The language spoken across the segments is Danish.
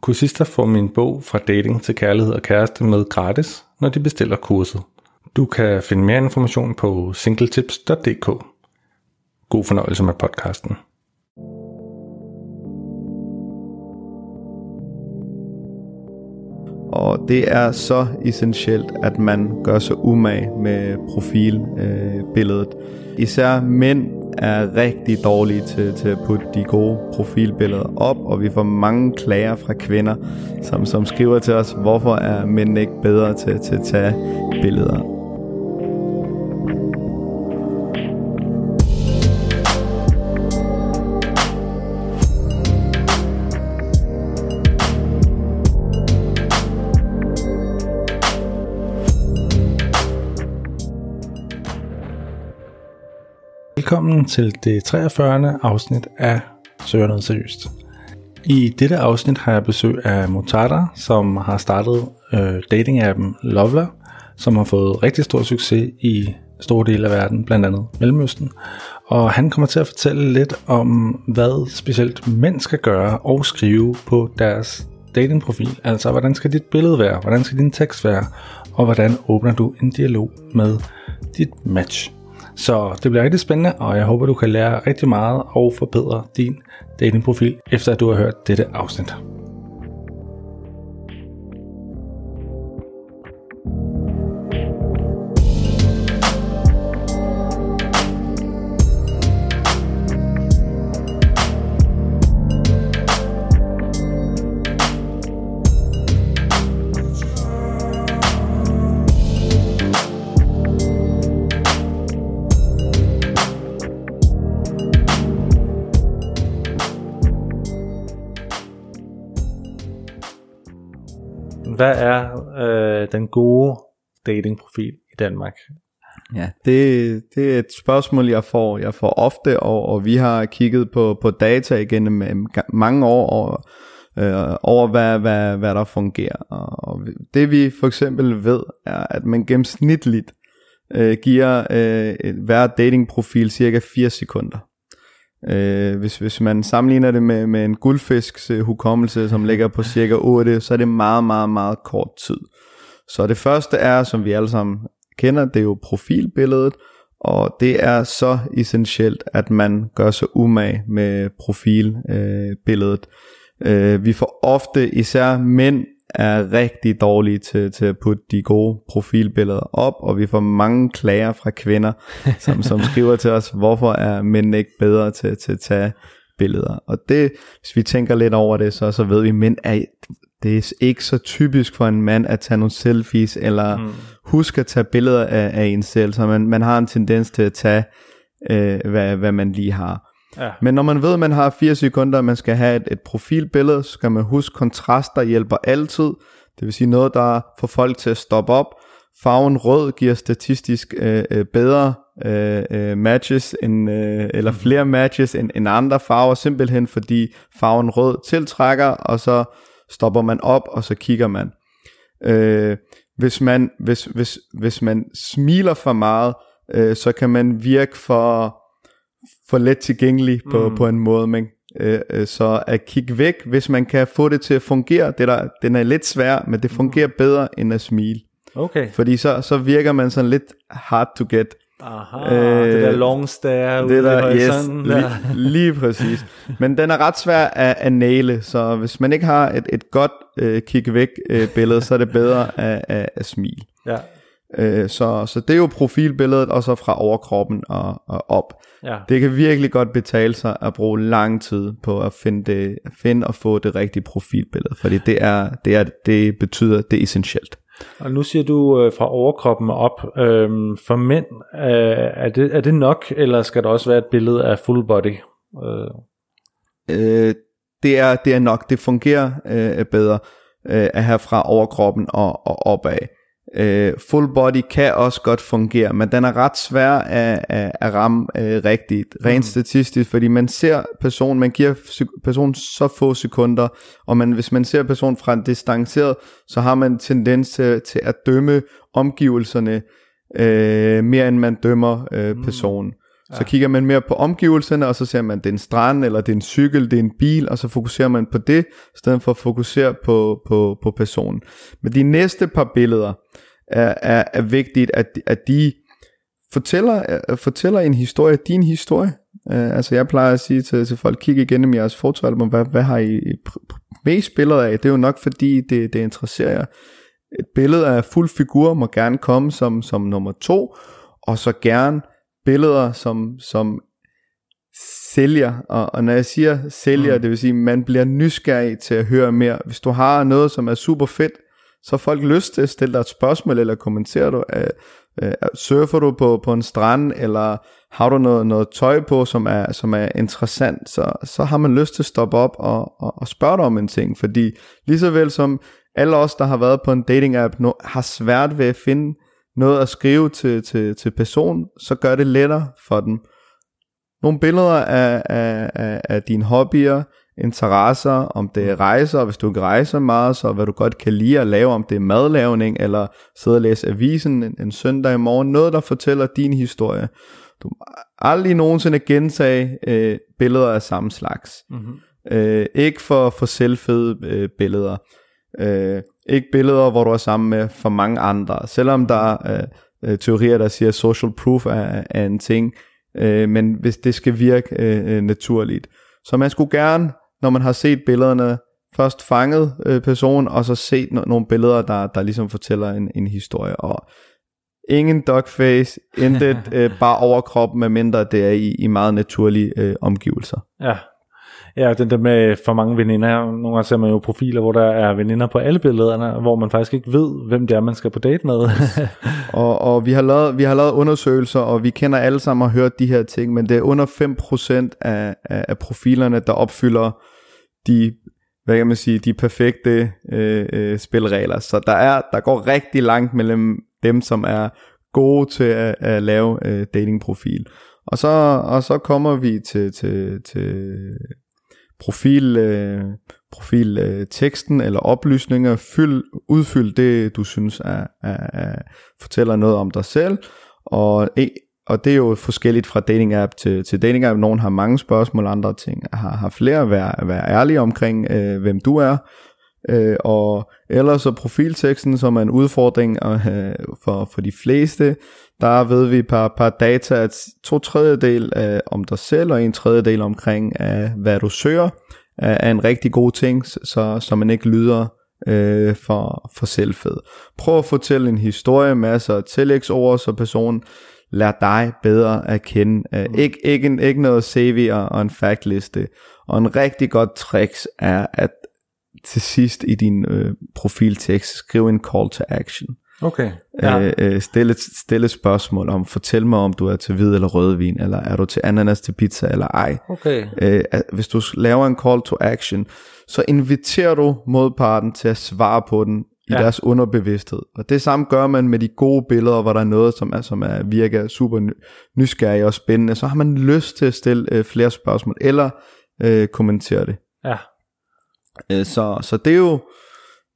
Kursister får min bog fra dating til kærlighed og kæreste med gratis, når de bestiller kurset. Du kan finde mere information på singletips.dk. God fornøjelse med podcasten. Og det er så essentielt, at man gør sig umage med profilbilledet. Øh, Især mænd er rigtig dårlige til, til at putte de gode profilbilleder op, og vi får mange klager fra kvinder, som, som skriver til os, hvorfor er mænd ikke bedre til, til at tage billeder. Velkommen til det 43. afsnit af Søger noget seriøst. I dette afsnit har jeg besøg af Mutata, som har startet øh, datingappen Lovler, som har fået rigtig stor succes i store dele af verden, blandt andet Mellemøsten. Og han kommer til at fortælle lidt om, hvad specielt mænd skal gøre og skrive på deres datingprofil. Altså, hvordan skal dit billede være, hvordan skal din tekst være, og hvordan åbner du en dialog med dit match. Så det bliver rigtig spændende, og jeg håber, du kan lære rigtig meget og forbedre din datingprofil, efter at du har hørt dette afsnit. Hvad er øh, den gode datingprofil i Danmark? Ja, det, det er et spørgsmål, jeg får, jeg får ofte, og, og vi har kigget på, på data igennem øh, mange år over, øh, over hvad, hvad, hvad der fungerer. Og det vi for eksempel ved, er, at man gennemsnitligt øh, giver øh, hver datingprofil cirka 4 sekunder. Øh, hvis, hvis man sammenligner det med, med en guldfisks øh, hukommelse, som ligger på cirka 8, så er det meget, meget, meget kort tid. Så det første er, som vi alle sammen kender, det er jo profilbilledet, og det er så essentielt, at man gør sig umage med profilbilledet. Øh, øh, vi får ofte, især mænd, er rigtig dårlige til, til at putte de gode profilbilleder op, og vi får mange klager fra kvinder, som, som skriver til os, hvorfor er mænd ikke bedre til, til at tage billeder. Og det, hvis vi tænker lidt over det, så, så ved vi, at mænd er, det er ikke så typisk for en mand at tage nogle selfies, eller mm. huske at tage billeder af, af en selv, så man, man har en tendens til at tage, øh, hvad, hvad man lige har. Ja. Men når man ved, at man har 4 sekunder, man skal have et, et profilbillede, så skal man huske, kontraster hjælper altid. Det vil sige noget, der får folk til at stoppe op. Farven rød giver statistisk øh, øh, bedre øh, øh, matches, end, øh, eller flere matches end, end andre farver, simpelthen fordi farven rød tiltrækker, og så stopper man op, og så kigger man. Øh, hvis, man hvis, hvis, hvis man smiler for meget, øh, så kan man virke for for let tilgængelig på, mm. på en måde. Men, øh, øh, så at kigge væk, hvis man kan få det til at fungere, det der, den er lidt svær, men det fungerer mm. bedre end at smile. Okay. Fordi så, så virker man sådan lidt hard to get. Aha, øh, det der long stare det der, yes, lige, lige præcis. Men den er ret svær at, at næle, så hvis man ikke har et, et godt øh, kig væk øh, billede, så er det bedre at, at, at smile. Ja. Øh, så, så det er jo profilbilledet, og så fra overkroppen og, og op. Ja. Det kan virkelig godt betale sig at bruge lang tid på at finde, det, at finde og få det rigtige profilbillede, fordi det, er, det, er, det betyder, det er essentielt. Og nu siger du øh, fra overkroppen op. Øhm, for mænd, øh, er, det, er det nok, eller skal der også være et billede af full body? Øh. Øh, det, er, det er nok, det fungerer øh, bedre. øh, er her fra overkroppen og, og opad. Øh, full body kan også godt fungere, men den er ret svær at, at, at ramme øh, rigtigt, rent mm. statistisk, fordi man ser personen, man giver personen så få sekunder, og man, hvis man ser personen fra en distanceret, så har man tendens til, til at dømme omgivelserne øh, mere end man dømmer øh, mm. Ja. Så kigger man mere på omgivelserne, og så ser man, det er en strand, eller det er en cykel, det er en bil, og så fokuserer man på det, i stedet for at fokusere på, på, på personen. Men de næste par billeder er, er, er vigtigt, at, at de fortæller, øh, fortæller en historie, din historie. Uh, altså jeg plejer at sige til, til folk, kig igennem jeres fotoalbum, hvad, hvad har I mest billeder af? Det er jo nok fordi, det, det interesserer jer. Et billede af fuld figur må gerne komme som, som nummer to, og så gerne billeder, som, som sælger, og, og når jeg siger sælger, mm. det vil sige, man bliver nysgerrig til at høre mere. Hvis du har noget, som er super fedt, så har folk lyst til at stille dig et spørgsmål, eller kommenterer du, uh, uh, surfer du på, på en strand, eller har du noget, noget tøj på, som er, som er interessant, så, så har man lyst til at stoppe op og, og, og spørge dig om en ting, fordi lige så vel som alle os, der har været på en dating app, nu, har svært ved at finde noget at skrive til, til, til personen, så gør det lettere for dem. Nogle billeder af, af, af, af dine hobbyer, interesser, om det er rejser, hvis du ikke rejser meget, så hvad du godt kan lide at lave, om det er madlavning, eller sidde og læse avisen en, en søndag morgen, noget der fortæller din historie. Du må aldrig nogensinde gentage øh, billeder af samme slags. Mm-hmm. Øh, ikke for, for selvfede øh, billeder. Øh, ikke billeder, hvor du er sammen med for mange andre. Selvom der er øh, teorier, der siger, at social proof er, er en ting, øh, men hvis det skal virke øh, øh, naturligt. Så man skulle gerne, når man har set billederne, først fanget øh, personen, og så set no- nogle billeder, der, der ligesom fortæller en, en historie. Og ingen dogface, intet øh, bare overkrop, medmindre det er i, i meget naturlige øh, omgivelser. Ja, Ja, den der med øh, for mange veninder. Nogle gange ser man jo profiler, hvor der er veninder på alle billederne, hvor man faktisk ikke ved, hvem det er, man skal på date med. og og vi, har lavet, vi har lavet undersøgelser, og vi kender alle sammen og hørt de her ting, men det er under 5% af, af, af profilerne, der opfylder de hvad kan man sige, de perfekte øh, øh, spilregler. Så der er der går rigtig langt mellem dem, som er gode til at, at lave øh, datingprofil. Og så, og så kommer vi til, til, til profil, øh, profil øh, teksten eller oplysninger, fyld, udfyld det, du synes er, er, er, fortæller noget om dig selv, og, e, og det er jo forskelligt fra dating app til, til dating app. Nogen har mange spørgsmål, andre ting har, har flere. Vær, vær ærlig omkring, øh, hvem du er. Øh, og ellers så profilteksten, som er en udfordring øh, for, for de fleste, der ved vi par, par data, at to tredjedel af, om dig selv, og en tredjedel omkring, af, hvad du søger, er, er en rigtig god ting, så, så man ikke lyder øh, for, for selvfed. Prøv at fortælle en historie, masser af tillægsord, så personen lærer dig bedre at kende. Uh, mm. ikke, ikke, ikke noget CV og, og en factliste. Og en rigtig godt trick er, at til sidst i din øh, profiltekst skrive en call to action. Okay. Ja. Øh, øh, stille, stille spørgsmål om, fortæl mig om du er til hvid eller rødvin, eller er du til ananas til pizza eller ej. Okay. Øh, hvis du laver en call to action, så inviterer du modparten til at svare på den i ja. deres underbevidsthed. Og det samme gør man med de gode billeder, hvor der er noget, som er, som er virker super nysgerrig og spændende. Så har man lyst til at stille øh, flere spørgsmål, eller øh, kommentere det. Ja. Øh, så, så det er jo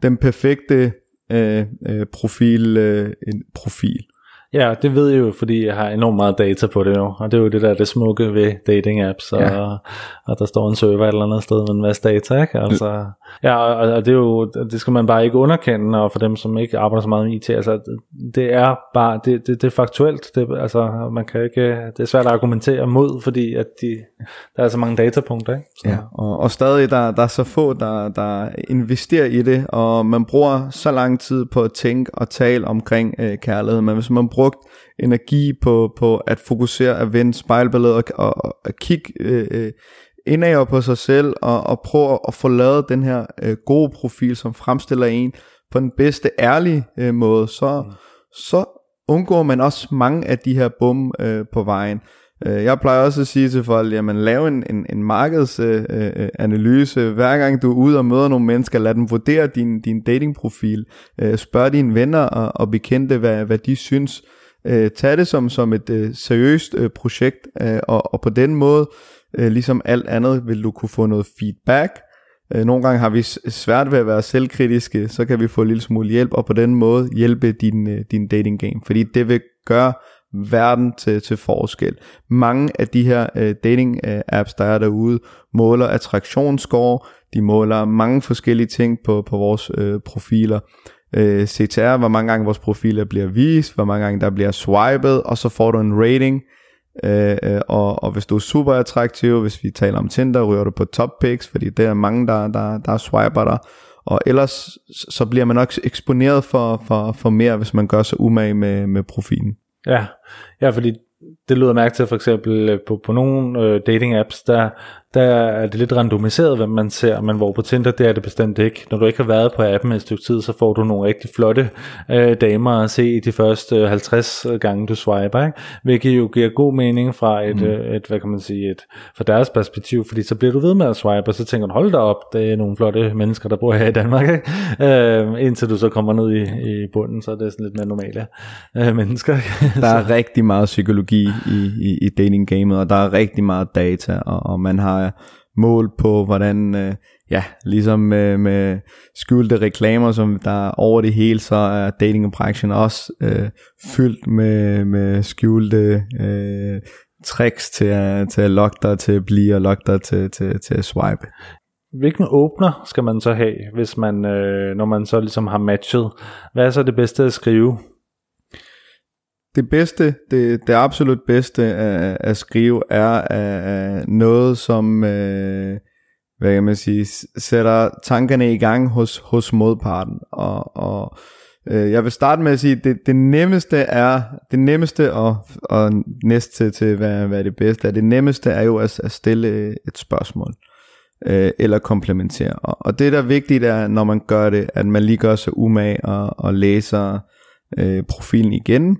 den perfekte øh, øh, profil, øh, en profil. Ja, det ved jeg jo, fordi jeg har enormt meget data på det jo, og det er jo det der det smukke ved dating apps, og, ja. og der står en server et eller andet sted med en masse data, ikke? Altså, ja, og, og det er jo, det skal man bare ikke underkende, og for dem, som ikke arbejder så meget med IT, altså, det er bare, det, det, det er faktuelt, det, altså, man kan ikke, det er svært at argumentere mod, fordi at de, der er så mange datapunkter, ikke? Så. Ja, og, og stadig, der, der er så få, der, der investerer i det, og man bruger så lang tid på at tænke og tale omkring øh, kærlighed, men hvis man bruger brugt energi på, på at fokusere, at vende spejlbilledet og, og, og kigge øh, øh, indad på sig selv og, og prøve at få lavet den her øh, gode profil, som fremstiller en på den bedste ærlige øh, måde, så, mm. så undgår man også mange af de her bum øh, på vejen. Øh, jeg plejer også at sige til folk, jamen lav en, en, en markedsanalyse. Øh, øh Hver gang du er ude og møder nogle mennesker, lad dem vurdere din, din datingprofil. Øh, spørg dine venner og, og bekendte, hvad, hvad de synes. Øh, tag det som, som et øh, seriøst øh, projekt, øh, og, og på den måde, øh, ligesom alt andet, vil du kunne få noget feedback. Øh, nogle gange har vi svært ved at være selvkritiske, så kan vi få en lille smule hjælp, og på den måde hjælpe din, øh, din dating game. Fordi det vil gøre verden til, til forskel. Mange af de her øh, dating øh, apps, der er derude, måler attraktionsscore, de måler mange forskellige ting på, på vores øh, profiler. Øh, CTR, hvor mange gange vores profiler bliver vist, hvor mange gange der bliver swipet, og så får du en rating. Øh, øh og, og hvis du er super attraktiv, hvis vi taler om Tinder, ryger du på top picks, fordi der er mange, der, der, der swiper dig. Og ellers så bliver man nok eksponeret for, for, for mere, hvis man gør sig umage med, med profilen. Ja, ja fordi det lyder mærke til for eksempel øh, på, på nogle øh, dating apps, der, der er det lidt randomiseret, hvad man ser, men hvor på Tinder, det er det bestemt ikke. Når du ikke har været på appen et stykke tid, så får du nogle rigtig flotte øh, damer at se de første 50 gange, du swiper, ikke? hvilket jo giver god mening fra et, mm. øh, et, hvad kan man sige, et, fra deres perspektiv, fordi så bliver du ved med at swipe, og så tænker du, hold da op, det er nogle flotte mennesker, der bor her i Danmark, ikke? Øh, indtil du så kommer ned i, i bunden, så er det sådan lidt mere normale øh, mennesker. der er rigtig meget psykologi i, i, i dating-gamet, og der er rigtig meget data, og, og man har Øh, mål på, hvordan, øh, ja, ligesom med, med skjulte reklamer, som der er over det hele, så er dating branchen også øh, fyldt med, med skjulte øh, tricks til at, til at lokke dig til at blive, og lokke dig til, til, til at swipe. Hvilken åbner skal man så have, hvis man, øh, når man så ligesom har matchet? Hvad er så det bedste at skrive? Det bedste, det, det absolut bedste at, at skrive er at, noget, som øh, hvad kan man sige, sætter tankerne i gang hos, hos modparten. Og, og øh, jeg vil starte med at sige, det, det nemmeste er, det nemmeste og, og næst til, til hvad, hvad det bedste er, det nemmeste er jo at, at stille et spørgsmål øh, eller komplementere. Og, og det der er vigtigt er, når man gør det, at man lige gør sig umage og, og læser øh, profilen igen,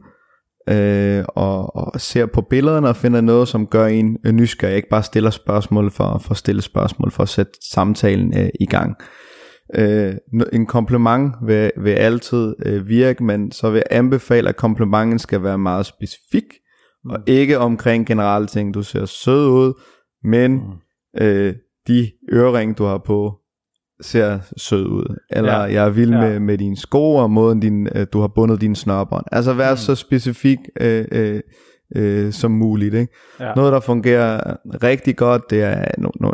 øh, og, og ser på billederne og finder noget, som gør en nysgerrig. Ikke bare stiller spørgsmål for, for at stille spørgsmål, for at sætte samtalen øh, i gang. Øh, en kompliment vil, vil altid øh, virke, men så vil jeg anbefale, at komplimenten skal være meget specifik, mm. og ikke omkring generelle ting. Du ser sød ud, men mm. øh, de ørering, du har på, ser sød ud. Eller ja. jeg er vild ja. med, med dine sko og måden, din, øh, du har bundet dine snørbånd. Altså vær mm. så specifik øh, øh, øh, som muligt. Ikke? Ja. Noget, der fungerer rigtig godt, det er, no, no,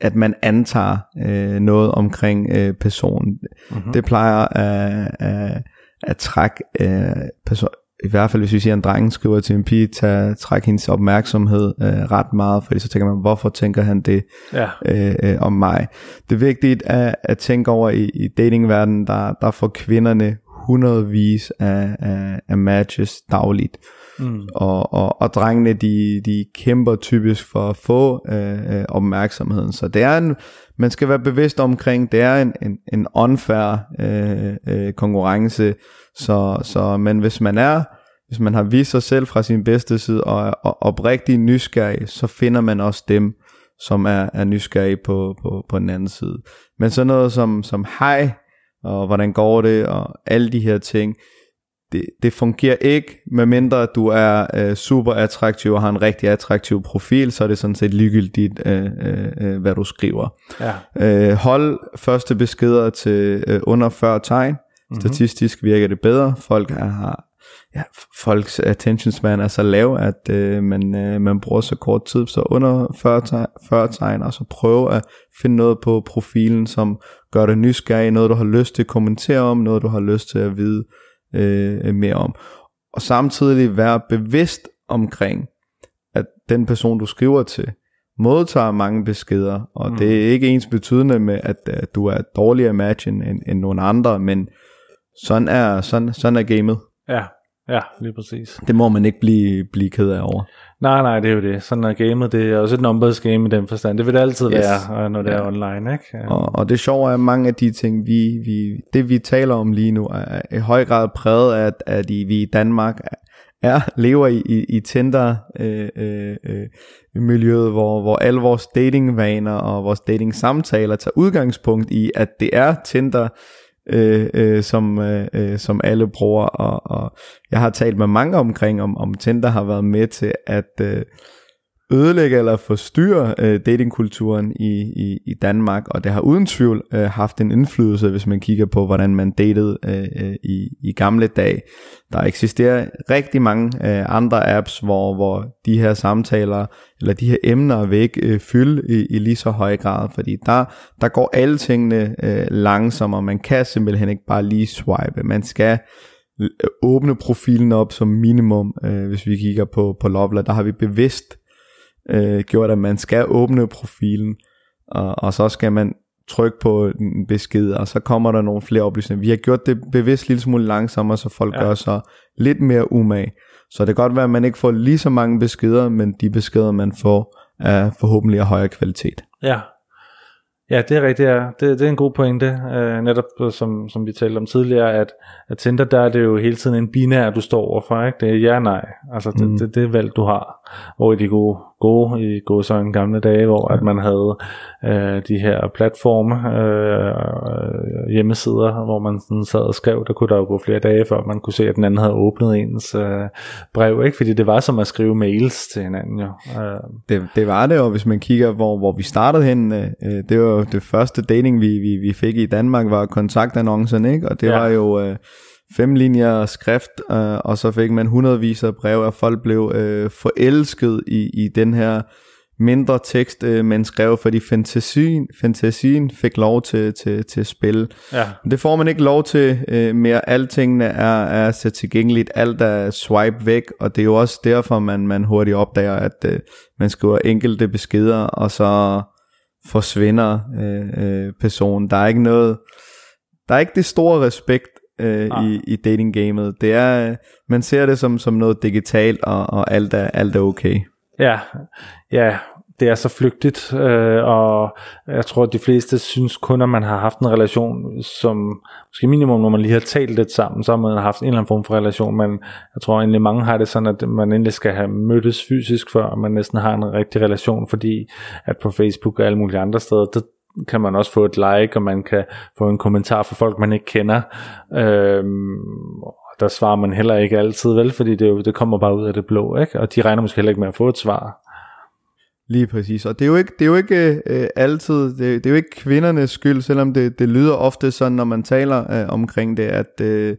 at man antager øh, noget omkring øh, personen. Mm-hmm. Det plejer at, at, at trække øh, person, i hvert fald hvis vi siger, at en dreng skriver til en pige, tage, træk hendes opmærksomhed øh, ret meget, fordi så tænker man, hvorfor tænker han det ja. øh, øh, om mig? Det er vigtigt at, at tænke over i, i datingverdenen, der, der får kvinderne hundredvis af, af, af matches dagligt. Mm. Og, og, og drengene, de, de kæmper typisk for at få øh, øh, opmærksomheden. Så det er en, man skal være bevidst omkring, det er en, en, en unfair øh, øh, konkurrence, så, så, men hvis man er, hvis man har vist sig selv fra sin bedste side og er oprigtig nysgerrig, så finder man også dem, som er, er nysgerrige på, på, på den anden side. Men så noget som, som hej, og hvordan går det, og alle de her ting, det, det fungerer ikke, medmindre du er øh, super attraktiv og har en rigtig attraktiv profil, så er det sådan set ligegyldigt, øh, øh, øh hvad du skriver. Ja. Øh, hold første beskeder til øh, under 40 tegn, Mm-hmm. Statistisk virker det bedre. Folk har ja, folks attention span er så lav, at øh, man, øh, man bruger så kort tid, så under 40, tegn, 40 tegn, og så prøve at finde noget på profilen, som gør dig nysgerrig, noget du har lyst til at kommentere om, noget du har lyst til at vide øh, mere om. Og samtidig være bevidst omkring, at den person du skriver til, modtager mange beskeder, og mm. det er ikke ens betydende med, at, at du er dårligere match end, end, end nogle andre, men sådan er, sådan, sådan er gamet. Ja, ja, lige præcis. Det må man ikke blive, blive ked af over. Nej, nej, det er jo det. Sådan er gamet. Det er også et numbers game i den forstand. Det vil det altid yes. være, når det ja. er online. Ikke? Og, og det sjove er, at mange af de ting, vi, vi, det vi taler om lige nu, er i høj grad præget af, at vi i Danmark er, lever i, i, i Tinder øh, øh, øh, miljøet, hvor, hvor alle vores datingvaner og vores dating samtaler tager udgangspunkt i, at det er Tinder, øh, øh, som, øh, øh, som alle bruger, og, og jeg har talt med mange omkring, om, om Tinder har været med til at øh, ødelægge eller forstyrre øh, datingkulturen i, i, i Danmark, og det har uden tvivl øh, haft en indflydelse, hvis man kigger på, hvordan man datede øh, øh i, i gamle dage. Der eksisterer rigtig mange øh, andre apps, hvor, hvor de her samtaler, eller de her emner vil ikke øh, fylde i, i lige så høj grad, fordi der, der går alle tingene øh, langsommere, man kan simpelthen ikke bare lige swipe, man skal øh, åbne profilen op som minimum, øh, hvis vi kigger på, på Lovla. der har vi bevidst øh, gjort, at man skal åbne profilen, og, og så skal man trykke på en besked, og så kommer der nogle flere oplysninger. Vi har gjort det bevidst lidt smule langsommere, så folk ja. gør sig lidt mere umage. Så det kan godt være, at man ikke får lige så mange beskeder, men de beskeder, man får, er forhåbentlig af højere kvalitet. Ja, Ja, det er rigtigt. Ja. Det, det er en god pointe. Uh, netop som, som vi talte om tidligere, at, at Tinder, der er det jo hele tiden en binær, du står overfor. Ikke? Det er ja nej. Altså, det, mm. det, det er valg, du har. Hvor i de gode, gode i gode sådan gamle dage, hvor at man havde uh, de her platforme, uh, hjemmesider, hvor man sådan sad og skrev, der kunne der jo gå flere dage, før man kunne se, at den anden havde åbnet ens uh, brev. Ikke? Fordi det var som at skrive mails til hinanden. Jo. Uh, det, det var det, og hvis man kigger, hvor, hvor vi startede hen, uh, det var det første dating, vi, vi, vi fik i Danmark, var kontaktannoncen, ikke? Og det ja. var jo øh, fem linjer skrift, øh, og så fik man hundredvis af breve, og folk blev øh, forelsket i, i den her mindre tekst, øh, man skrev, fordi fantasien, fantasien fik lov til, til, til at spille. Ja. Det får man ikke lov til øh, mere. Altingene er, er så tilgængeligt, alt er swipe væk, og det er jo også derfor, man, man hurtigt opdager, at øh, man skriver enkelte beskeder, og så forsvinder øh, øh, personen. Der er ikke noget, der er ikke det store respekt øh, ah. i, i dating gamet. Det er, man ser det som, som noget digitalt, og, og alt, er, alt er okay. Ja, ja, det er så flygtigt, øh, og jeg tror, at de fleste synes kun, at man har haft en relation, som måske minimum, når man lige har talt lidt sammen, så har man haft en eller anden form for relation, men jeg tror egentlig mange har det sådan, at man endelig skal have mødtes fysisk, før man næsten har en rigtig relation, fordi at på Facebook og alle mulige andre steder, der kan man også få et like, og man kan få en kommentar fra folk, man ikke kender. Øhm, der svarer man heller ikke altid, vel, fordi det, jo, det kommer bare ud af det blå, ikke? og de regner måske heller ikke med at få et svar. Lige præcis, og det er jo ikke, det er jo ikke øh, altid, det, det er jo ikke kvindernes skyld, selvom det, det lyder ofte sådan, når man taler øh, omkring det, at, øh,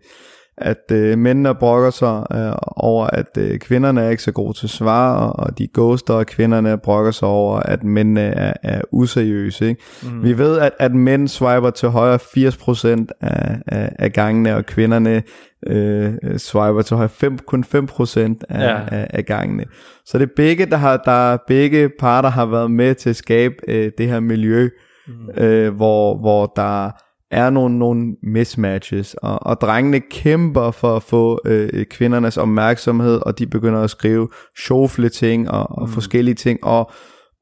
at øh, mændene brokker sig øh, over, at øh, kvinderne er ikke så gode til svar, og de ghoster, og kvinderne brokker sig over, at mændene er, er useriøse. Ikke? Mm. Vi ved, at, at mænd swiper til højre 80% af, af, af gangene, og kvinderne øh, swiper til højre 5, kun 5% af, ja. af, af gangene. Så det er begge, der har, der begge parter har været med til at skabe øh, det her miljø, mm. øh, hvor, hvor der er nogle, nogle mismatches, og, og drengene kæmper for at få øh, kvindernes opmærksomhed, og de begynder at skrive sjovfle ting og, og mm. forskellige ting, og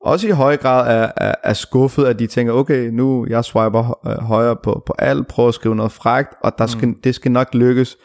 også i høj grad er, er, er skuffet, at de tænker, okay, nu jeg swiper øh, højre på, på alt, prøver at skrive noget frægt, og der skal, mm. det skal nok lykkes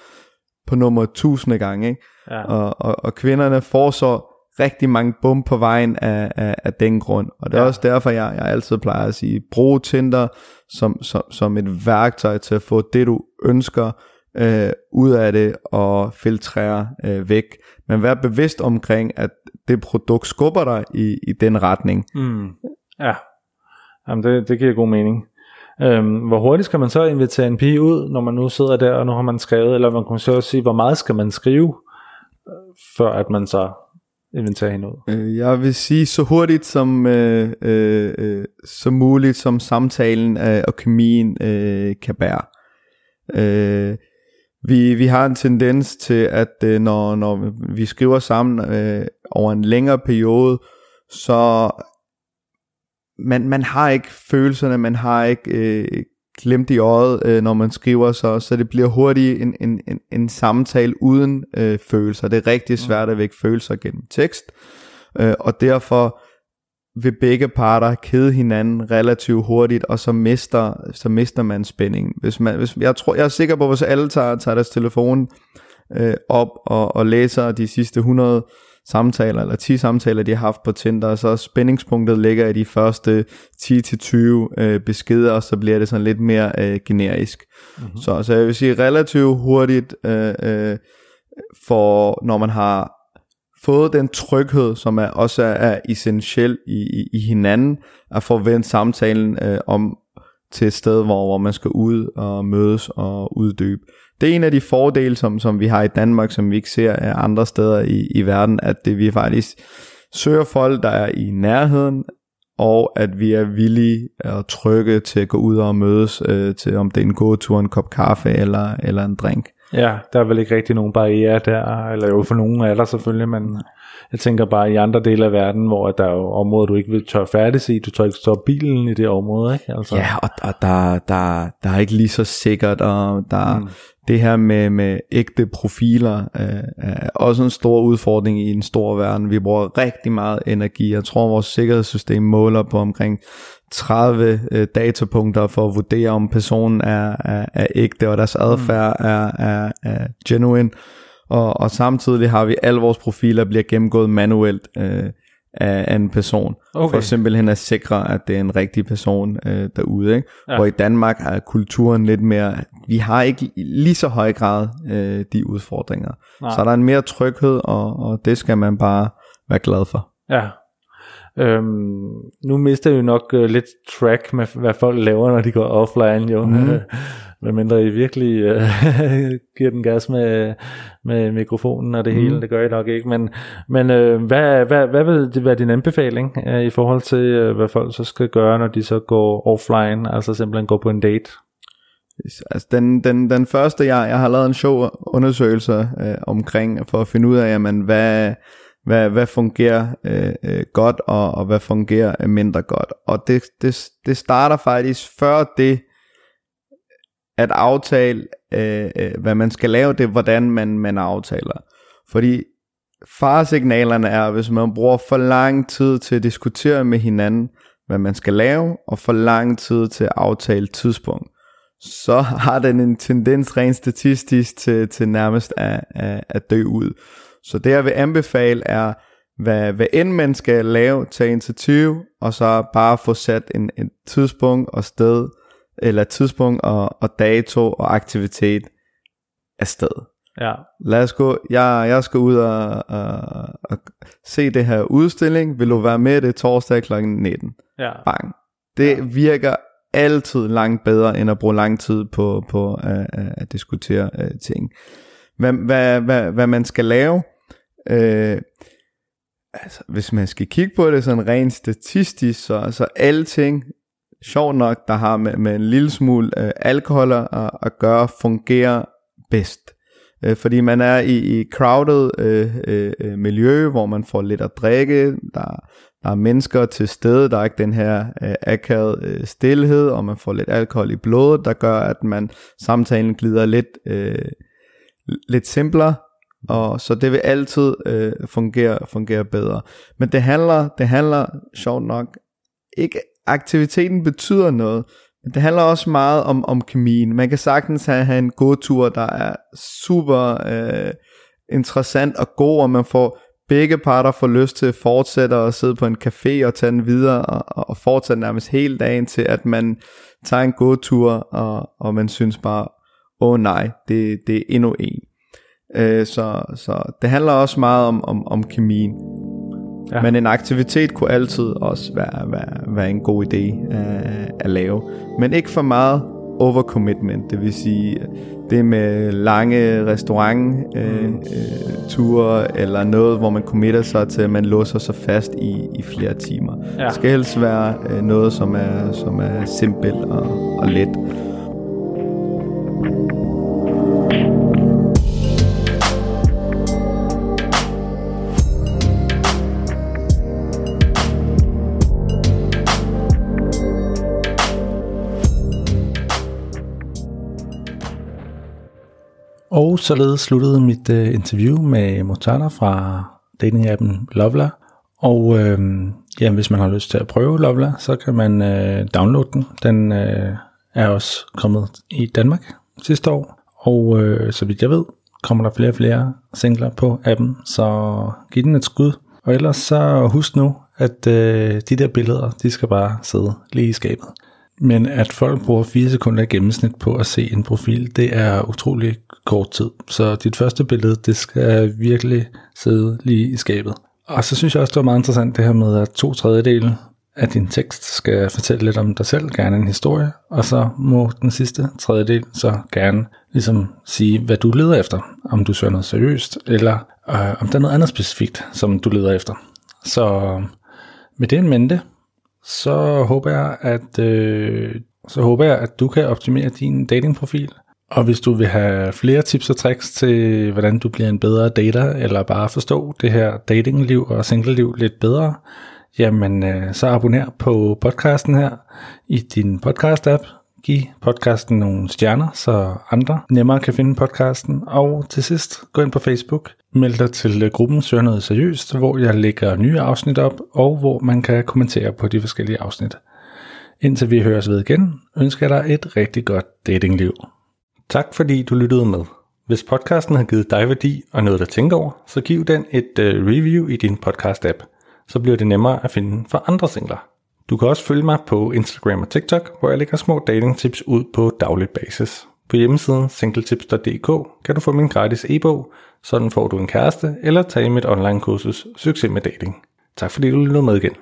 på nummer tusinde gange, ikke? Ja. Og, og, og kvinderne får så rigtig mange bum på vejen af, af, af den grund. Og det er ja. også derfor, jeg, jeg altid plejer at sige, brug Tinder som, som, som et værktøj til at få det, du ønsker øh, ud af det og filtrere øh, væk. Men vær bevidst omkring, at det produkt skubber dig i, i den retning. Mm. Ja, Jamen, det, det giver god mening. Øhm, hvor hurtigt skal man så invitere en pige ud, når man nu sidder der, og nu har man skrevet, eller man kan så sige, hvor meget skal man skrive, øh, før at man så inventere hende ud? Øh, jeg vil sige så hurtigt som, øh, øh, øh, som muligt, som samtalen øh, og kemien øh, kan bære. Øh, vi, vi har en tendens til, at øh, når, når vi skriver sammen øh, over en længere periode, så man, man har ikke følelserne, man har ikke øh, glemt i øjet, øh, når man skriver, så, så det bliver hurtigt en, en, en, en samtale uden øh, følelser. Det er rigtig svært at vække følelser gennem tekst, øh, og derfor vil begge parter kede hinanden relativt hurtigt, og så mister, så mister man spænding. Hvis man, hvis, jeg, tror, jeg er sikker på, at hvis alle tager, tager deres telefon øh, op og, og læser de sidste 100 samtaler, eller 10 samtaler, de har haft på Tinder, så spændingspunktet ligger i de første 10-20 øh, beskeder, og så bliver det sådan lidt mere øh, generisk. Mm-hmm. Så, så jeg vil sige relativt hurtigt, øh, øh, for når man har fået den tryghed, som er også er essentiel i, i, i hinanden, at forvente samtalen øh, om til et sted, hvor, hvor man skal ud og mødes og uddybe. Det er en af de fordele, som, som vi har i Danmark, som vi ikke ser af andre steder i, i verden, at det, vi faktisk søger folk, der er i nærheden, og at vi er villige og trygge til at gå ud og mødes øh, til, om det er en gåtur, en kop kaffe eller, eller en drink. Ja, der er vel ikke rigtig nogen barriere der, eller jo for nogen er der selvfølgelig, men jeg tænker bare i andre dele af verden, hvor der er jo områder, du ikke vil tør færdes i, du tør ikke stå bilen i det område, ikke? Altså. Ja, og, og der, der, der er ikke lige så sikkert, og der, mm det her med, med ægte profiler øh, er også en stor udfordring i en stor verden. Vi bruger rigtig meget energi. Jeg tror, vores sikkerhedssystem måler på omkring 30 øh, datapunkter for at vurdere, om personen er, er, er ægte, og deres adfærd mm. er, er, er genuine. Og, og samtidig har vi alle vores profiler bliver gennemgået manuelt. Øh, af, en person, okay. for simpelthen at sikre, at det er en rigtig person øh, derude. Ikke? Ja. Hvor i Danmark er kulturen lidt mere, vi har ikke lige så høj grad øh, de udfordringer. Nej. Så der er en mere tryghed, og, og det skal man bare være glad for. Ja, Øhm, nu mister vi nok uh, lidt track med, hvad folk laver, når de går offline, jo. Mm. Hvad mindre I virkelig uh, giver den gas med, med mikrofonen og det mm. hele, det gør I nok ikke. Men, men uh, hvad, hvad, hvad vil det være din anbefaling uh, i forhold til, uh, hvad folk så skal gøre, når de så går offline, altså simpelthen går på en date? Altså den, den, den første, jeg, jeg har lavet en show undersøgelse øh, omkring, for at finde ud af, jamen, hvad, hvad, hvad fungerer øh, øh, godt, og, og hvad fungerer øh, mindre godt. Og det, det, det starter faktisk før det, at aftale, øh, øh, hvad man skal lave, det er, hvordan man, man aftaler. Fordi faresignalerne er, hvis man bruger for lang tid til at diskutere med hinanden, hvad man skal lave, og for lang tid til at aftale tidspunkt, så har den en tendens rent statistisk til, til nærmest at, at, at dø ud. Så det jeg vil anbefale er, hvad, hvad end man skal lave, tage initiativ, og så bare få sat en, en tidspunkt og sted, eller tidspunkt og, og dato og aktivitet af sted. Ja. Lad os gå, jeg, jeg skal ud og, og, og se det her udstilling, vil du være med det torsdag kl. 19? Ja. Bang. Det ja. virker altid langt bedre, end at bruge lang tid på, på at, at diskutere uh, ting. Hvad, hvad, hvad, hvad man skal lave, Øh, altså, hvis man skal kigge på det sådan rent statistisk, så, så alting, sjovt nok, der har med, med en lille smule øh, alkohol at, at gøre, fungerer bedst. Øh, fordi man er i, i crowded øh, øh, øh, miljø, hvor man får lidt at drikke, der, der er mennesker til stede, der er ikke den her øh, akavet øh, stillhed, og man får lidt alkohol i blodet, der gør, at man samtalen glider lidt, øh, lidt simplere, og så det vil altid øh, fungere, fungere bedre. Men det handler, det handler sjovt nok, ikke aktiviteten betyder noget, men det handler også meget om, om kemien. Man kan sagtens have, have en god tur, der er super øh, interessant og god, og man får begge parter får lyst til at fortsætte og sidde på en café og tage den videre og, og fortsætte nærmest hele dagen til, at man tager en god tur, og, og man synes bare, åh oh, nej, det, det er endnu en. Øh, så, så det handler også meget om, om, om kemien. Ja. Men en aktivitet kunne altid også være, være, være en god idé øh, at lave. Men ikke for meget overcommitment, det vil sige det med lange restaurantture øh, øh, eller noget, hvor man committer sig til, at man låser sig fast i, i flere timer. Ja. Det skal helst være øh, noget, som er, som er simpelt og, og let. Og således sluttede mit øh, interview med Motana fra datingappen Lovla. Og øh, ja, hvis man har lyst til at prøve Lovla, så kan man øh, downloade den. Den øh, er også kommet i Danmark sidste år. Og øh, så vidt jeg ved, kommer der flere og flere singler på appen, så giv den et skud. Og ellers så husk nu, at øh, de der billeder, de skal bare sidde lige i skabet. Men at folk bruger 4 sekunder i gennemsnit på at se en profil, det er utrolig kort tid. Så dit første billede, det skal virkelig sidde lige i skabet. Og så synes jeg også, det var meget interessant det her med, at to tredjedele af din tekst skal fortælle lidt om dig selv, gerne en historie, og så må den sidste tredjedel så gerne ligesom sige, hvad du leder efter. Om du søger noget seriøst, eller øh, om der er noget andet specifikt, som du leder efter. Så øh, med det en mente, så håber jeg, at øh, så håber jeg, at du kan optimere din datingprofil. Og hvis du vil have flere tips og tricks til, hvordan du bliver en bedre dater, eller bare forstå det her datingliv og singleliv lidt bedre, jamen øh, så abonner på podcasten her i din podcast-app. Giv podcasten nogle stjerner, så andre nemmere kan finde podcasten. Og til sidst, gå ind på Facebook, meld dig til gruppen Søger Noget Seriøst, hvor jeg lægger nye afsnit op, og hvor man kan kommentere på de forskellige afsnit. Indtil vi høres ved igen, ønsker jeg dig et rigtig godt datingliv. Tak fordi du lyttede med. Hvis podcasten har givet dig værdi og noget at tænke over, så giv den et øh, review i din podcast-app. Så bliver det nemmere at finde for andre singler. Du kan også følge mig på Instagram og TikTok, hvor jeg lægger små datingtips ud på daglig basis. På hjemmesiden singletips.dk kan du få min gratis e-bog, sådan får du en kæreste, eller tage mit online kursus Succes med dating. Tak fordi du lyttede med igen.